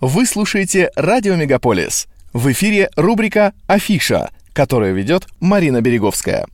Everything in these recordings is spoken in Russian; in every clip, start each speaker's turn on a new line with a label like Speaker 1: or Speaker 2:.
Speaker 1: Вы слушаете «Радио Мегаполис». В эфире рубрика «Афиша», которую ведет Марина Береговская.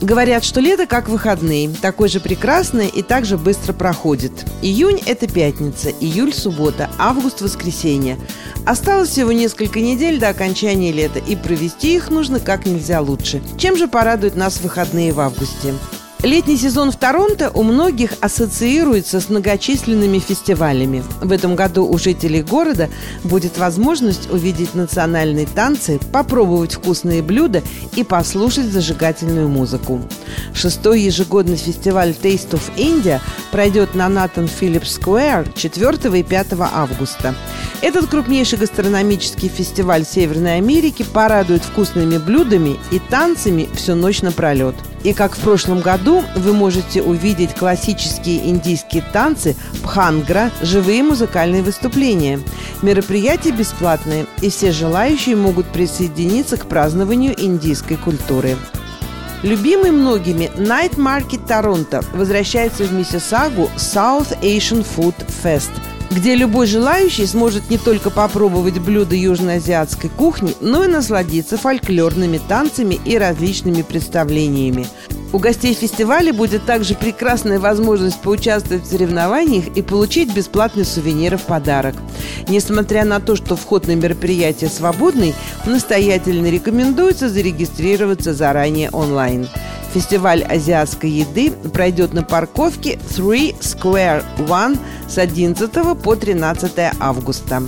Speaker 2: Говорят, что лето как выходные, такой же прекрасный и так же быстро проходит. Июнь – это пятница, июль – суббота, август – воскресенье. Осталось всего несколько недель до окончания лета, и провести их нужно как нельзя лучше. Чем же порадуют нас выходные в августе? Летний сезон в Торонто у многих ассоциируется с многочисленными фестивалями. В этом году у жителей города будет возможность увидеть национальные танцы, попробовать вкусные блюда и послушать зажигательную музыку. Шестой ежегодный фестиваль Taste of India пройдет на Натан Филлипс Сквер 4 и 5 августа. Этот крупнейший гастрономический фестиваль Северной Америки порадует вкусными блюдами и танцами всю ночь напролет – и как в прошлом году вы можете увидеть классические индийские танцы Пхангра, живые музыкальные выступления. Мероприятия бесплатные, и все желающие могут присоединиться к празднованию индийской культуры. Любимый многими Night Market Торонто возвращается в Миссисагу South Asian Food Fest – где любой желающий сможет не только попробовать блюда южноазиатской кухни, но и насладиться фольклорными танцами и различными представлениями. У гостей фестиваля будет также прекрасная возможность поучаствовать в соревнованиях и получить бесплатные сувениры в подарок. Несмотря на то, что вход на мероприятие свободный, настоятельно рекомендуется зарегистрироваться заранее онлайн. Фестиваль азиатской еды пройдет на парковке Three Square One с 11 по 13 августа.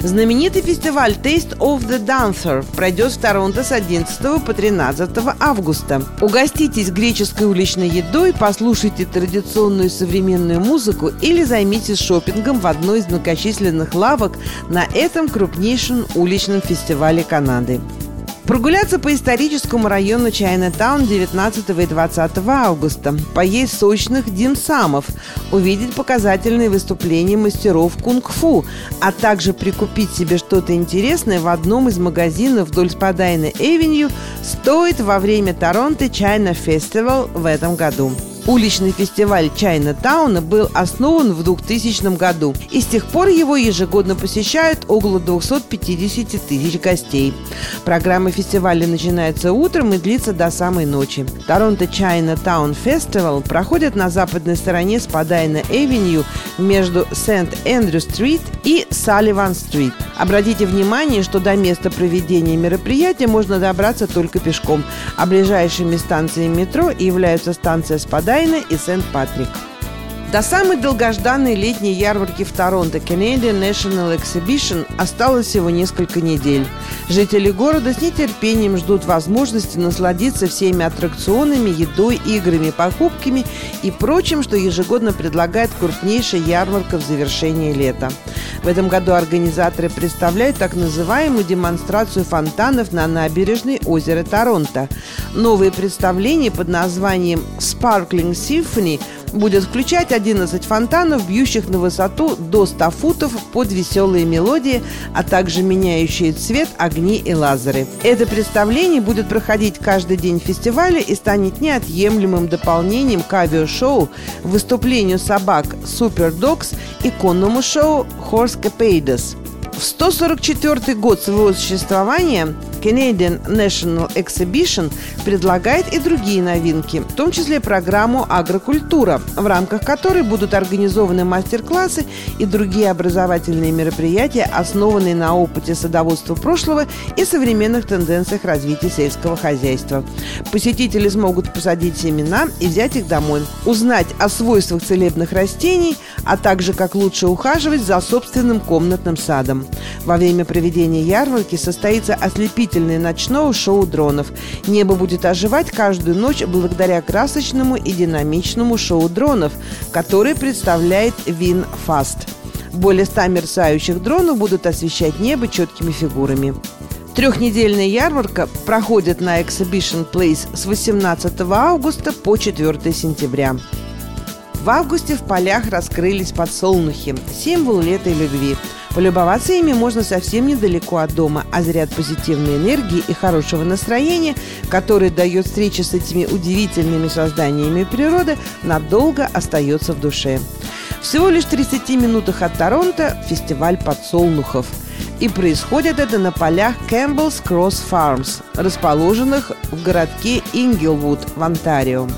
Speaker 2: Знаменитый фестиваль Taste of the Dancer пройдет в Торонто с 11 по 13 августа. Угоститесь греческой уличной едой, послушайте традиционную современную музыку или займитесь шопингом в одной из многочисленных лавок на этом крупнейшем уличном фестивале Канады. Прогуляться по историческому району Чайнатаун 19 и 20 августа, поесть сочных димсамов, увидеть показательные выступления мастеров кунг-фу, а также прикупить себе что-то интересное в одном из магазинов вдоль Spadina Avenue стоит во время Toronto China Festival в этом году. Уличный фестиваль Чайнатауна был основан в 2000 году, и с тех пор его ежегодно посещают около 250 тысяч гостей. Программа фестиваля начинается утром и длится до самой ночи. Toronto Chinatown Festival проходит на западной стороне Spadina Avenue между Сент-Эндрю-стрит и Салливан-стрит. Обратите внимание, что до места проведения мероприятия можно добраться только пешком, а ближайшими станциями метро являются станция Спадайна Дайна и Сент-Патрик. До самой долгожданной летней ярмарки в Торонто Canadian National Exhibition осталось всего несколько недель. Жители города с нетерпением ждут возможности насладиться всеми аттракционами, едой, играми, покупками и прочим, что ежегодно предлагает крупнейшая ярмарка в завершении лета. В этом году организаторы представляют так называемую демонстрацию фонтанов на набережной озера Торонто. Новые представления под названием Sparkling Symphony – будет включать 11 фонтанов, бьющих на высоту до 100 футов под веселые мелодии, а также меняющие цвет огни и лазеры. Это представление будет проходить каждый день фестиваля и станет неотъемлемым дополнением к авиашоу, выступлению собак Super Dogs и конному шоу Horse Capades. В 144 год своего существования Canadian National Exhibition предлагает и другие новинки, в том числе программу «Агрокультура», в рамках которой будут организованы мастер-классы и другие образовательные мероприятия, основанные на опыте садоводства прошлого и современных тенденциях развития сельского хозяйства. Посетители смогут посадить семена и взять их домой, узнать о свойствах целебных растений, а также как лучше ухаживать за собственным комнатным садом. Во время проведения ярмарки состоится ослепительный ослепительное ночное шоу дронов. Небо будет оживать каждую ночь благодаря красочному и динамичному шоу дронов, который представляет Вин Фаст. Более ста мерцающих дронов будут освещать небо четкими фигурами. Трехнедельная ярмарка проходит на Exhibition Place с 18 августа по 4 сентября. В августе в полях раскрылись подсолнухи – символ лета и любви – Полюбоваться ими можно совсем недалеко от дома, а заряд позитивной энергии и хорошего настроения, который дает встреча с этими удивительными созданиями природы, надолго остается в душе. Всего лишь в 30 минутах от Торонто фестиваль подсолнухов. И происходит это на полях Campbell's Cross Farms, расположенных в городке Ингелвуд в Онтарио.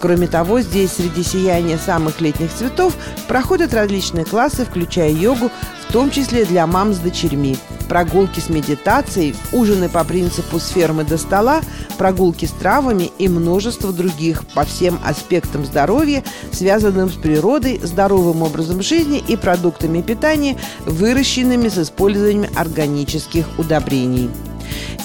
Speaker 2: Кроме того, здесь среди сияния самых летних цветов проходят различные классы, включая йогу, в том числе для мам с дочерьми. Прогулки с медитацией, ужины по принципу с фермы до стола, прогулки с травами и множество других по всем аспектам здоровья, связанным с природой, здоровым образом жизни и продуктами питания, выращенными с использованием органических удобрений.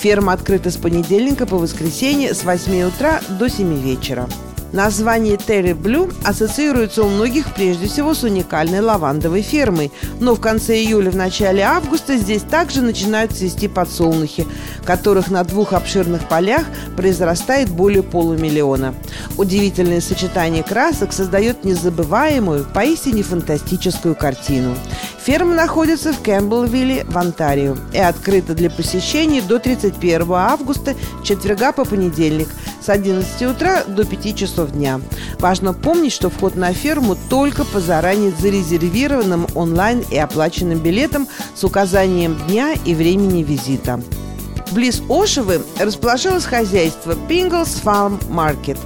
Speaker 2: Ферма открыта с понедельника по воскресенье с 8 утра до 7 вечера. Название Терри Блю ассоциируется у многих прежде всего с уникальной лавандовой фермой, но в конце июля, в начале августа здесь также начинают цвести подсолнухи, которых на двух обширных полях произрастает более полумиллиона. Удивительное сочетание красок создает незабываемую, поистине фантастическую картину. Ферма находится в Кэмпбеллвилле в Онтарио и открыта для посещения до 31 августа, четверга по понедельник, с 11 утра до 5 часов дня. Важно помнить, что вход на ферму только по заранее зарезервированным онлайн и оплаченным билетам с указанием дня и времени визита. Близ Ошевы расположилось хозяйство Pingles Farm Market.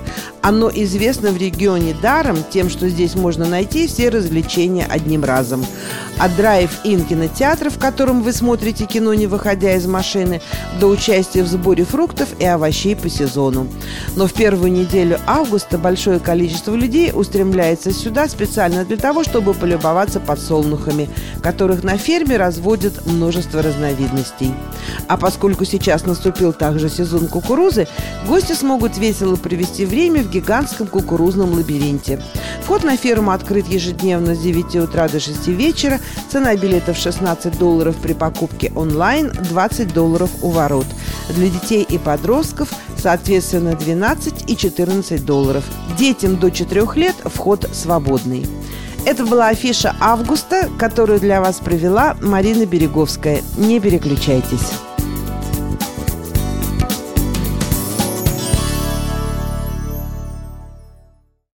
Speaker 2: Оно известно в регионе даром тем, что здесь можно найти все развлечения одним разом. От drive-in кинотеатра, в котором вы смотрите кино, не выходя из машины, до участия в сборе фруктов и овощей по сезону. Но в первую неделю августа большое количество людей устремляется сюда специально для того, чтобы полюбоваться подсолнухами, которых на ферме разводят множество разновидностей. А поскольку сейчас наступил также сезон кукурузы, гости смогут весело провести время в гигантском кукурузном лабиринте. Вход на ферму открыт ежедневно с 9 утра до 6 вечера. Цена билетов 16 долларов при покупке онлайн, 20 долларов у ворот. Для детей и подростков соответственно 12 и 14 долларов. Детям до 4 лет вход свободный. Это была афиша августа, которую для вас провела Марина Береговская. Не переключайтесь.